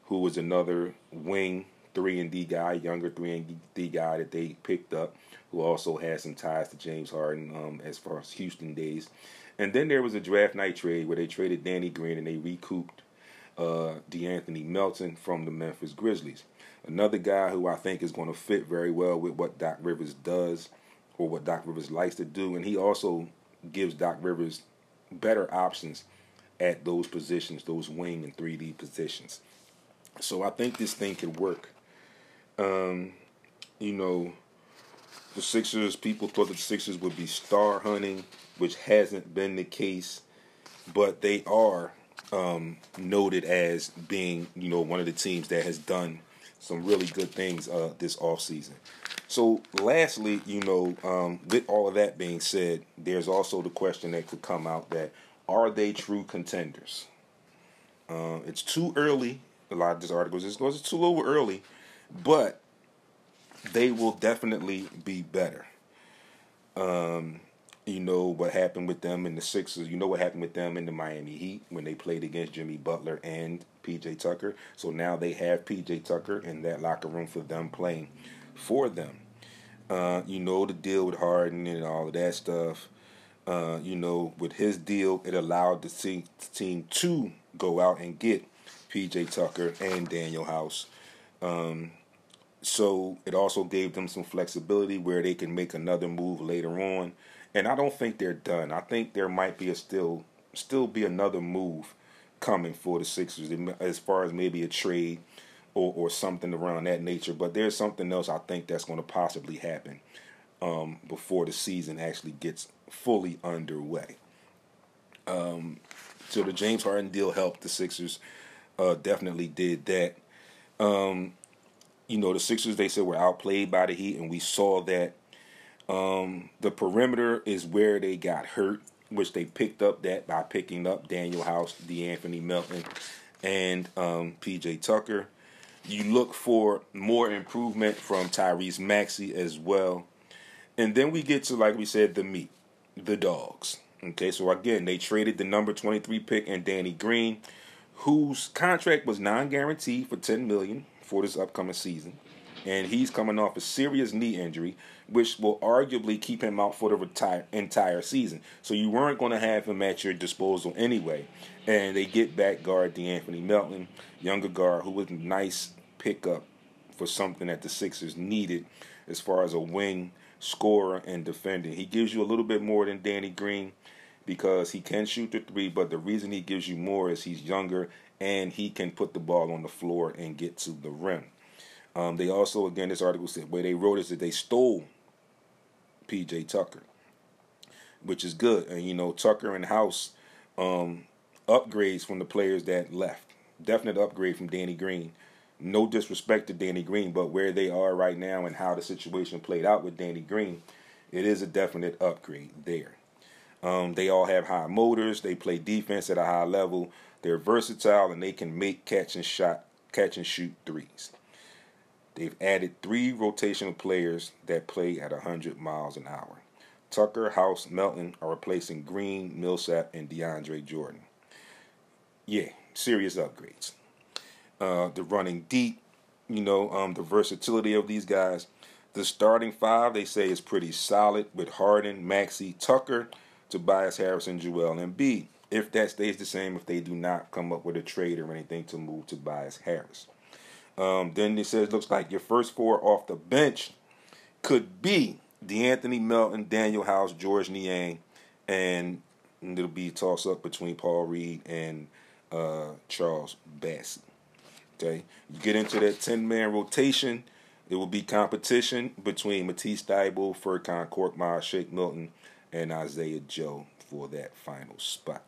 who was another wing three and D guy, younger three and D guy that they picked up, who also has some ties to James Harden um, as far as Houston days. And then there was a draft night trade where they traded Danny Green and they recouped uh, De'Anthony Melton from the Memphis Grizzlies. Another guy who I think is going to fit very well with what Doc Rivers does or what Doc Rivers likes to do. And he also gives Doc Rivers better options at those positions, those wing and 3D positions. So I think this thing could work. Um, you know, the Sixers, people thought the Sixers would be star hunting, which hasn't been the case, but they are um, noted as being, you know, one of the teams that has done some really good things uh, this off season. So, lastly, you know, um, with all of that being said, there's also the question that could come out that are they true contenders? Uh, it's too early. A lot of these articles just goes it's too little early, but they will definitely be better. Um, you know what happened with them in the Sixers. You know what happened with them in the Miami Heat when they played against Jimmy Butler and PJ Tucker. So now they have PJ Tucker in that locker room for them playing for them. Uh, you know the deal with Harden and all of that stuff. Uh, you know, with his deal, it allowed the team to go out and get PJ Tucker and Danuel House. Um, so it also gave them some flexibility where they can make another move later on and I don't think they're done. I think there might be a still still be another move coming for the Sixers as far as maybe a trade or, or something around that nature. But there's something else I think that's going to possibly happen um, before the season actually gets fully underway. Um, so the James Harden deal helped the Sixers. Uh, definitely did that. Um, you know, the Sixers they said were outplayed by the Heat, and we saw that Um, the perimeter is where they got hurt, which they picked up that by picking up Danuel House, DeAnthony Melton, and um, PJ Tucker. You look for more improvement from Tyrese Maxey as well. And then we get to, like we said, the meat, the dogs. Okay, so again, they traded the number 23 pick and Danny Green, whose contract was non-guaranteed for 10 million for this upcoming season. And he's coming off a serious knee injury, which will arguably keep him out for the retire, entire season. So you weren't going to have him at your disposal anyway. And they get back guard DeAnthony Melton, younger guard, who was a nice pickup for something that the Sixers needed as far as a wing scorer and defending. He gives you a little bit more than Danny Green because he can shoot the three, but the reason he gives you more is he's younger and he can put the ball on the floor and get to the rim. Um, they also, again, this article said where they wrote is that they stole PJ Tucker, which is good. And you know, Tucker and House um, upgrades from the players that left. Definite upgrade from Danny Green. No disrespect to Danny Green, but where they are right now and how the situation played out with Danny Green, it is a definite upgrade there. Um, they all have high motors. They play defense at a high level. They're versatile and they can make catch and shot, catch and shoot threes. They've added three rotational players that play at 100 miles an hour. Tucker, House, Melton are replacing Green, Millsap, and DeAndre Jordan. Yeah, serious upgrades. Uh, the running deep, you know, um, the versatility of these guys. The starting five, they say, is pretty solid with Harden, Maxey, Tucker, Tobias Harris, and Joel Embiid. If that stays the same, if they do not come up with a trade or anything to move Tobias Harris. Um, then it says, looks like your first four off the bench could be DeAnthony Melton, Danuel House, Georges Niang, and it'll be a toss up between Paul Reed and uh, Charles Bassey. Okay, you get into that 10 man rotation, it will be competition between Matisse Thybulle, Furkan Korkmaz, Shake Milton, and Isaiah Joe for that final spot.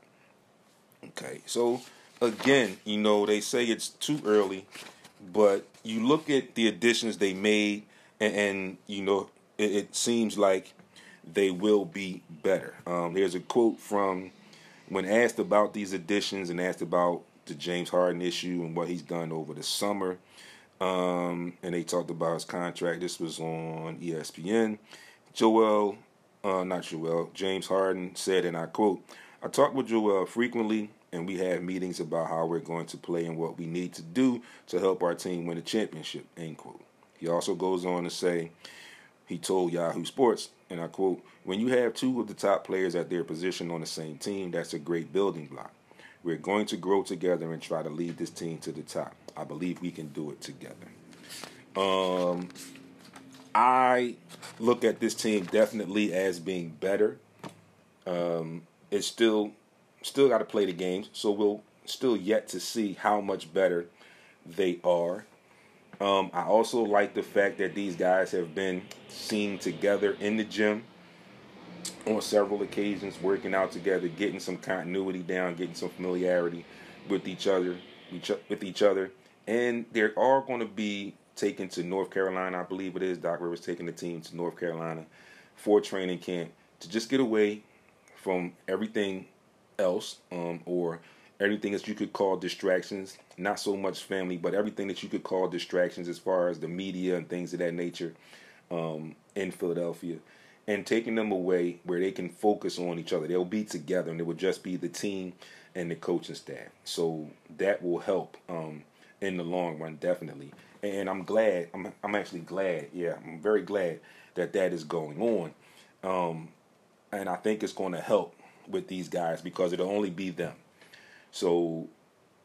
Okay, so again, you know, they say it's too early, but you look at the additions they made, and, and you know, it, it, seems like they will be better. Um, there's a quote from when asked about these additions and asked about the James Harden issue and what he's done over the summer. Um, and they talked about his contract. This was on ESPN. Joel, uh, not Joel, James Harden said, and I quote, I talk with Joel frequently, and we have meetings about how we're going to play and what we need to do to help our team win a championship, end quote. He also goes on to say, he told Yahoo Sports, and I quote, when you have two of the top players at their position on the same team, that's a great building block. We're going to grow together and try to lead this team to the top. I believe we can do it together. Um, I look at this team definitely as being better. Um, it's still still got to play the games, so we'll still yet to see how much better they are. Um, I also like the fact that these guys have been seen together in the gym on several occasions, working out together, getting some continuity down, getting some familiarity with each other, each, with each other, and they're all going to be taken to North Carolina. I believe it is. Doc Rivers taking the team to North Carolina for training camp to just get away from everything else, um, or everything that you could call distractions. Not so much family, but everything that you could call distractions as far as the media and things of that nature um, in Philadelphia and taking them away where they can focus on each other. They'll be together, and it will just be the team and the coaching staff. So that will help um, in the long run, definitely. And I'm glad. I'm I'm actually glad. Yeah, I'm very glad that that is going on. Um, and I think it's going to help with these guys because it'll only be them. So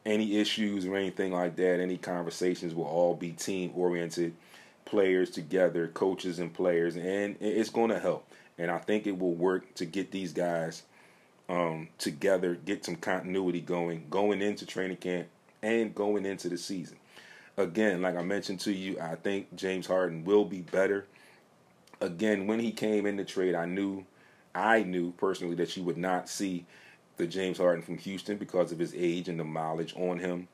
any issues or anything like that, any conversations will all be team oriented players together, coaches and players, and it's going to help. And I think it will work to get these guys um, together, get some continuity going, going into training camp and going into the season. Again, like I mentioned to you, I think James Harden will be better. Again, when he came in the trade, I knew, I knew personally that you would not see the James Harden from Houston because of his age and the mileage on him.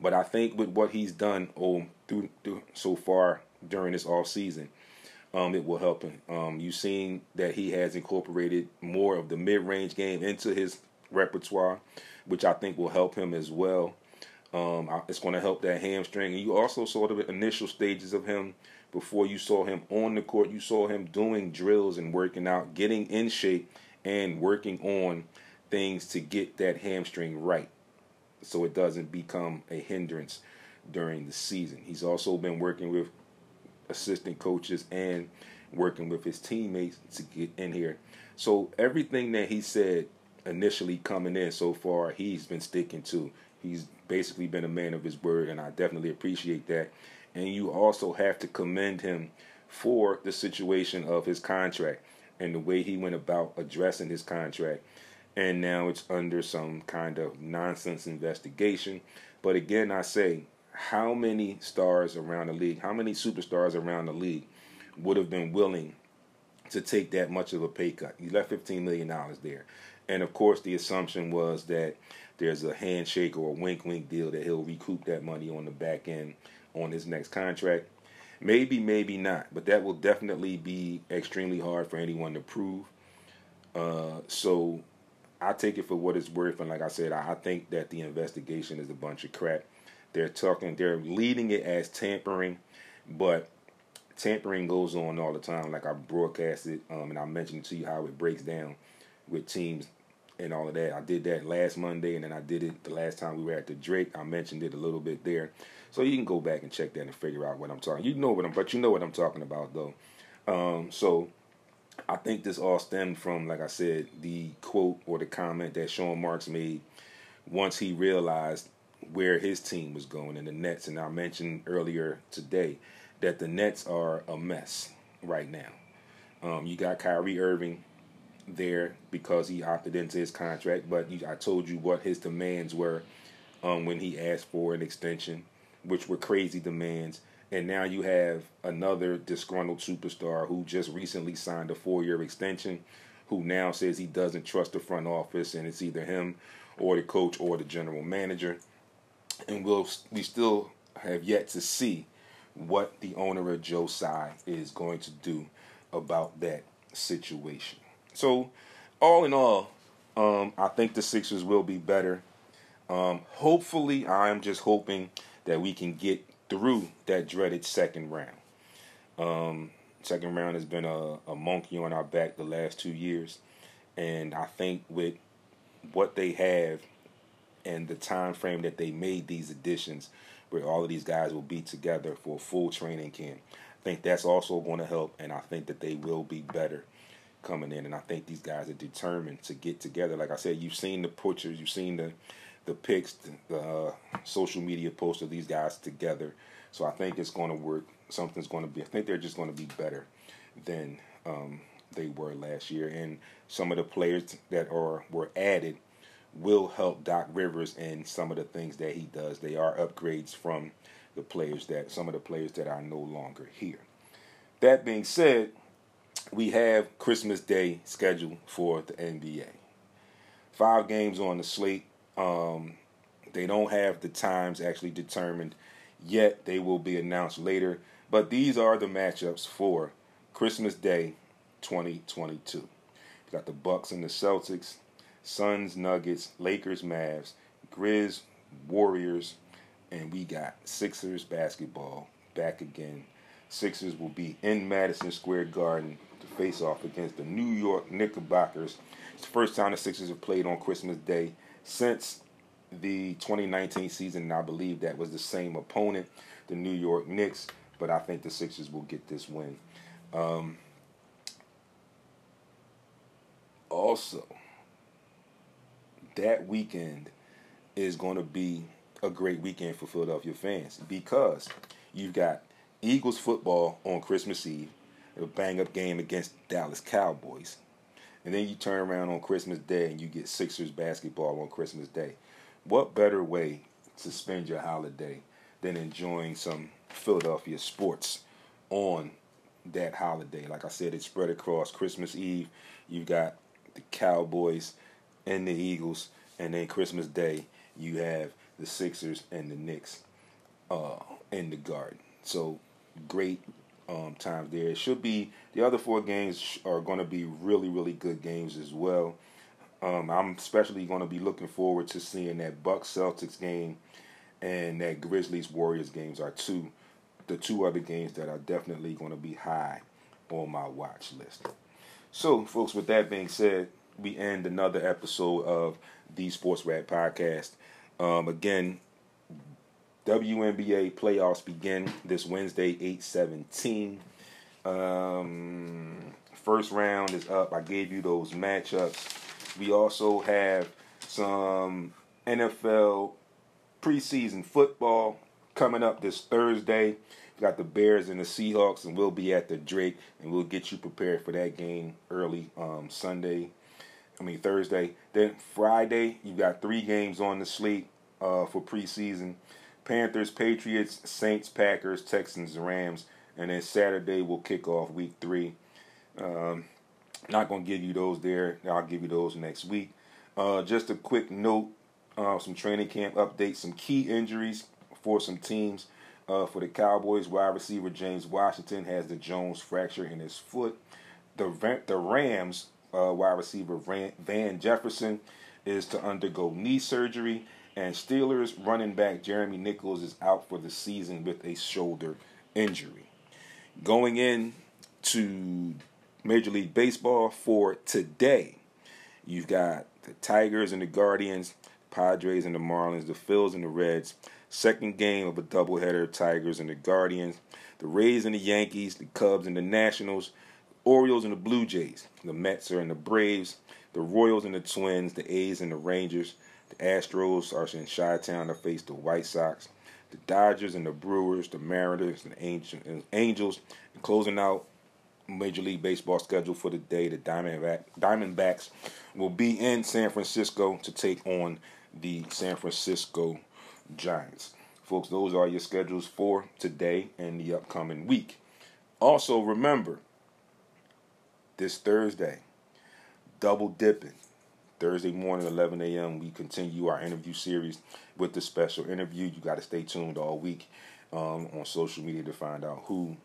But I think with what he's done oh, through, through so far during this off season. um, it will help him. Um, you've seen that he has incorporated more of the mid-range game into his repertoire, which I think will help him as well. Um, it's going to help that hamstring. And you also saw the initial stages of him before you saw him on the court. You saw him doing drills and working out, getting in shape, and working on things to get that hamstring right so it doesn't become a hindrance during the season. He's also been working with assistant coaches and working with his teammates to get in here. So everything that he said initially coming in so far, he's been sticking to. He's basically been a man of his word, and I definitely appreciate that. And you also have to commend him for the situation of his contract and the way he went about addressing his contract. And now it's under some kind of nonsense investigation. But again, I say, how many stars around the league, how many superstars around the league would have been willing to take that much of a pay cut? He left $15 million there. And of course, the assumption was that there's a handshake or a wink wink deal that he'll recoup that money on the back end on his next contract. Maybe, maybe not, but that will definitely be extremely hard for anyone to prove. Uh, so I take it for what it's worth, and like I said, I, think that the investigation is a bunch of crap. They're talking, they're leading it as tampering, but tampering goes on all the time. Like I broadcasted, um, and I mentioned to you how it breaks down with teams and all of that. I did that last Monday, and then I did it the last time we were at the Drake. I mentioned it a little bit there, so you can go back and check that and figure out what I'm talking. You know what I'm, but you know what I'm talking about though. Um, so I think this all stemmed from, like I said, the quote or the comment that Sean Marks made once he realized where his team was going in the Nets. And I mentioned earlier today that the Nets are a mess right now. Um, you got Kyrie Irving there because he opted into his contract, but I told you what his demands were um, when he asked for an extension, which were crazy demands. And now you have another disgruntled superstar who just recently signed a four year extension, who now says he doesn't trust the front office, and it's either him or the coach or the general manager. And we'll, we still have yet to see what the owner of Joe Tsai is going to do about that situation. So, all in all, um, I think the Sixers will be better. Um, hopefully, I'm just hoping that we can get through that dreaded second round. Um, second round has been a, a monkey on our back the last two years, and I think with what they have and the time frame that they made these additions, where all of these guys will be together for a full training camp, I think that's also going to help, and I think that they will be better coming in, and I think these guys are determined to get together. Like I said, you've seen the pictures, you've seen the the pics, the uh, social media posts of these guys together. So I think it's going to work. Something's going to be. I think they're just going to be better than um, they were last year, and some of the players that are were added will help Doc Rivers and some of the things that he does. They are upgrades from the players that some of the players that are no longer here. That being said, we have Christmas Day scheduled for the NBA. Five games on the slate. Um, they don't have the times actually determined yet. They will be announced later. But these are the matchups for Christmas Day 2022. You got the Bucks and the Celtics, Suns, Nuggets, Lakers, Mavs, Grizz, Warriors, and we got Sixers basketball back again. Sixers will be in Madison Square Garden face off against the New York Knickerbockers. It's the first time the Sixers have played on Christmas Day since the 2019 season, and I believe that was the same opponent, the New York Knicks. But I think the Sixers will get this win. Um, also, that weekend is going to be a great weekend for Philadelphia fans because you've got Eagles football on Christmas Eve a bang up game against Dallas Cowboys. And then you turn around on Christmas Day and you get Sixers basketball on Christmas Day. What better way to spend your holiday than enjoying some Philadelphia sports on that holiday? Like I said, it's spread across Christmas Eve. You've got the Cowboys and the Eagles, and then Christmas Day you have the Sixers and the Knicks uh, in the Garden. So great um, times there. It should be the other four games are going to be really, really good games as well. Um, I'm especially going to be looking forward to seeing that Bucks Celtics game and that Grizzlies Warriors games are two, the two other games that are definitely going to be high on my watch list. So, folks, with that being said, we end another episode of the Sports Rap Podcast. Um, again, WNBA playoffs begin this Wednesday, 8 17. Um, first round is up. I gave you those matchups. We also have some NFL preseason football coming up this Thursday. We got the Bears and the Seahawks, and we'll be at the Drake, and we'll get you prepared for that game early um, Sunday. I mean Thursday. Then Friday, you got three games on the slate uh, for preseason. Panthers, Patriots, Saints, Packers, Texans, Rams, and then Saturday we'll kick off Week Three. Um, not gonna give you those there. I'll give you those next week. Uh, just a quick note: uh, some training camp updates, some key injuries for some teams. Uh, for the Cowboys, wide receiver James Washington has the Jones fracture in his foot. The the Rams uh, wide receiver Van Jefferson is to undergo knee surgery, and Steelers running back Jeremy Nichols is out for the season with a shoulder injury. Going in to Major League Baseball for today, you've got the Tigers and the Guardians, Padres and the Marlins, the Phils and the Reds. Second game of a doubleheader, Tigers and the Guardians, the Rays and the Yankees, the Cubs and the Nationals, Orioles and the Blue Jays, the Mets are in the Braves, the Royals and the Twins, the A's and the Rangers, the Astros are in Chi-Town to face the White Sox, the Dodgers and the Brewers, the Mariners and the Angels, and closing out Major League Baseball schedule for the day, the Diamondback, Diamondbacks will be in San Francisco to take on the San Francisco Giants. Folks, those are your schedules for today and the upcoming week. Also, remember, this Thursday, double dipping. Thursday morning, 11 a.m., we continue our interview series with the special interview. You got to stay tuned all week um, on social media to find out who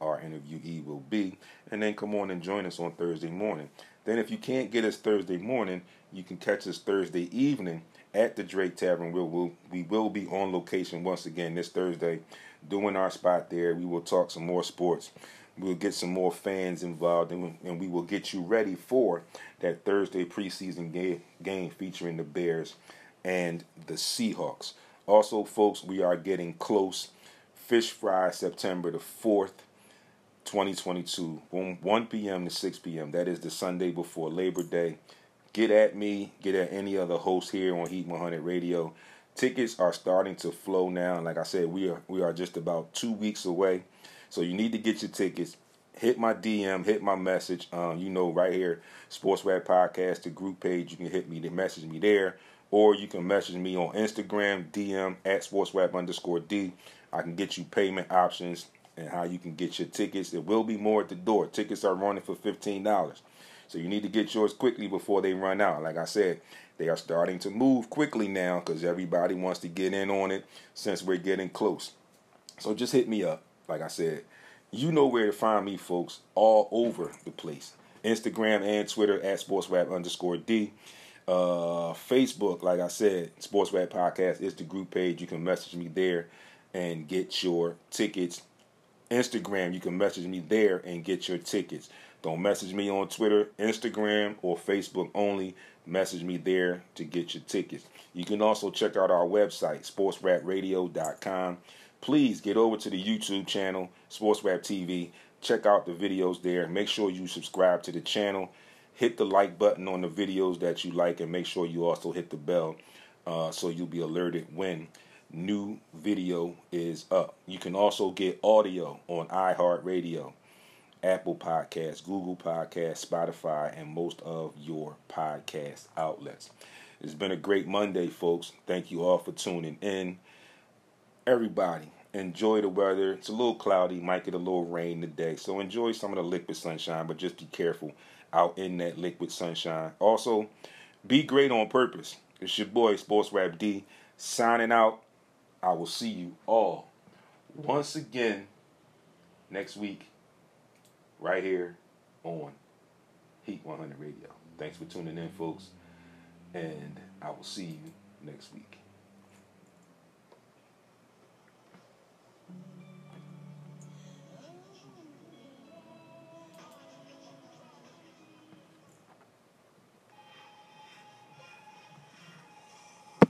our interviewee will be. And then come on and join us on Thursday morning. Then, if you can't get us Thursday morning, you can catch us Thursday evening at the Drake Tavern. We'll, we'll, we will be on location once again this Thursday doing our spot there. We will talk some more sports. We'll get some more fans involved, and, and we will get you ready for that Thursday preseason game, game featuring the Bears and the Seahawks. Also, folks, we are getting close. Fish Fry, September the 4th, 2022, 1 p.m. to 6 p.m. That is the Sunday before Labor Day. Get at me, get at any other host here on Heat 100 Radio. Tickets are starting to flow now. Like I said, we are we are just about two weeks away so you need to get your tickets. Hit my DM, hit my message. Um, you know, right here, Sports Rap Podcast, the group page. You can hit me, to message me there, or you can message me on Instagram, DM at Sports underscore D. I can get you payment options and how you can get your tickets. It will be more at the door. Tickets are running for fifteen dollars. So you need to get yours quickly before they run out. Like I said, they are starting to move quickly now because everybody wants to get in on it since we're getting close. So just hit me up like I said, you know where to find me, folks, all over the place. Instagram and Twitter at SportsRap underscore D. Uh, Facebook, like I said, Sports Rap Podcast is the group page. You can message me there and get your tickets. Instagram, you can message me there and get your tickets. Don't message me on Twitter, Instagram, or Facebook only. Message me there to get your tickets. You can also check out our website, sportsrapradio.com please get over to the YouTube channel, Sports Rap TV. Check out the videos there. Make sure you subscribe to the channel. Hit the like button on the videos that you like, and make sure you also hit the bell uh, so you'll be alerted when new video is up. You can also get audio on iHeartRadio, Apple Podcasts, Google Podcasts, Spotify, and most of your podcast outlets. It's been a great Monday, folks. Thank you all for tuning in everybody enjoy the weather. It's a little cloudy, might get a little rain today. So enjoy some of the liquid sunshine, but just be careful out in that liquid sunshine. Also, be great on purpose. It's your boy, Sports Rap D, signing out. I will see you all once again next week, right here on Heat 100 Radio. Thanks for tuning in, folks, and I will see you next week.